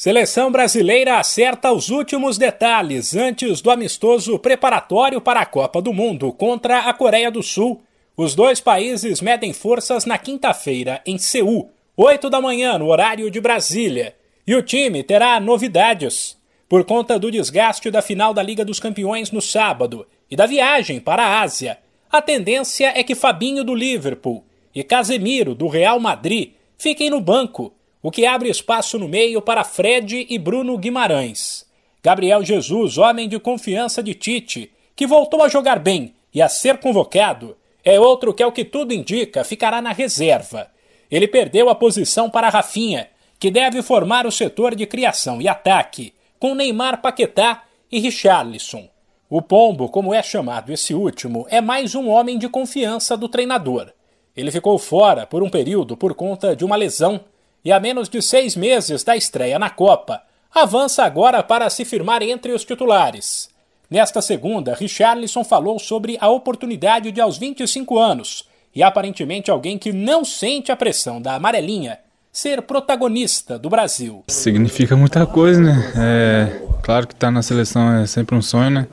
Seleção brasileira acerta os últimos detalhes antes do amistoso preparatório para a Copa do Mundo contra a Coreia do Sul. Os dois países medem forças na quinta-feira em Seul, 8 da manhã, no horário de Brasília. E o time terá novidades. Por conta do desgaste da final da Liga dos Campeões no sábado e da viagem para a Ásia, a tendência é que Fabinho do Liverpool e Casemiro do Real Madrid fiquem no banco o que abre espaço no meio para Fred e Bruno Guimarães. Gabriel Jesus, homem de confiança de Tite, que voltou a jogar bem e a ser convocado, é outro que, ao que tudo indica, ficará na reserva. Ele perdeu a posição para Rafinha, que deve formar o setor de criação e ataque, com Neymar Paquetá e Richarlison. O Pombo, como é chamado esse último, é mais um homem de confiança do treinador. Ele ficou fora por um período por conta de uma lesão e a menos de seis meses da estreia na Copa, avança agora para se firmar entre os titulares. Nesta segunda, Richarlison falou sobre a oportunidade de, aos 25 anos, e aparentemente alguém que não sente a pressão da amarelinha, ser protagonista do Brasil. Significa muita coisa, né? É, claro que estar tá na seleção é sempre um sonho, né?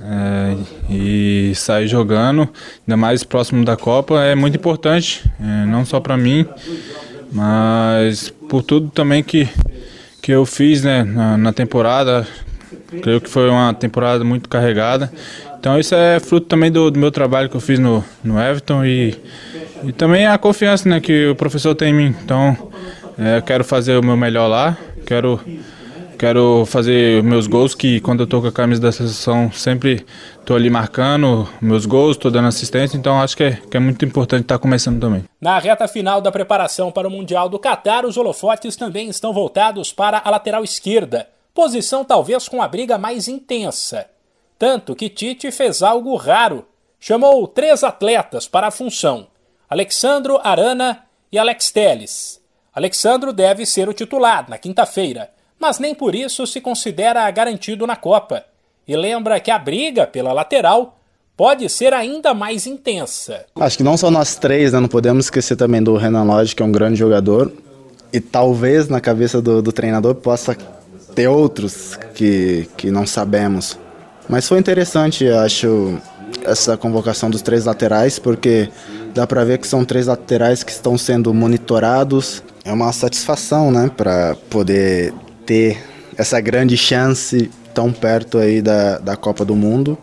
É, e sair jogando, ainda mais próximo da Copa, é muito importante, é, não só para mim, mas por tudo também que, que eu fiz né, na, na temporada, creio que foi uma temporada muito carregada. Então isso é fruto também do, do meu trabalho que eu fiz no, no Everton e, e também a confiança né, que o professor tem em mim. Então é, quero fazer o meu melhor lá, quero Quero fazer meus gols, que quando eu tô com a camisa da seleção sempre tô ali marcando meus gols, tô dando assistência, então acho que é, que é muito importante estar tá começando também. Na reta final da preparação para o Mundial do Catar, os holofotes também estão voltados para a lateral esquerda, posição talvez com a briga mais intensa. Tanto que Tite fez algo raro. Chamou três atletas para a função: Alexandro Arana e Alex Teles. Alexandro deve ser o titular na quinta-feira mas nem por isso se considera garantido na Copa. E lembra que a briga pela lateral pode ser ainda mais intensa. Acho que não só nós três, né? não podemos esquecer também do Renan Lodge, que é um grande jogador. E talvez na cabeça do, do treinador possa ter outros que, que não sabemos. Mas foi interessante, acho, essa convocação dos três laterais, porque dá para ver que são três laterais que estão sendo monitorados. É uma satisfação, né, para poder ter essa grande chance tão perto aí da, da Copa do Mundo.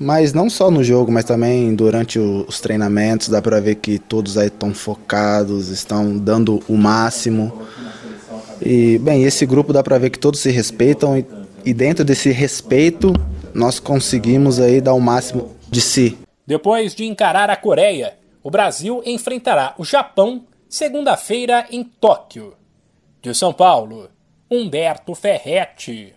Mas não só no jogo, mas também durante o, os treinamentos, dá para ver que todos aí estão focados, estão dando o máximo. E, bem, esse grupo dá para ver que todos se respeitam e, e dentro desse respeito nós conseguimos aí dar o máximo de si. Depois de encarar a Coreia, o Brasil enfrentará o Japão segunda-feira em Tóquio. De São Paulo, Humberto Ferretti.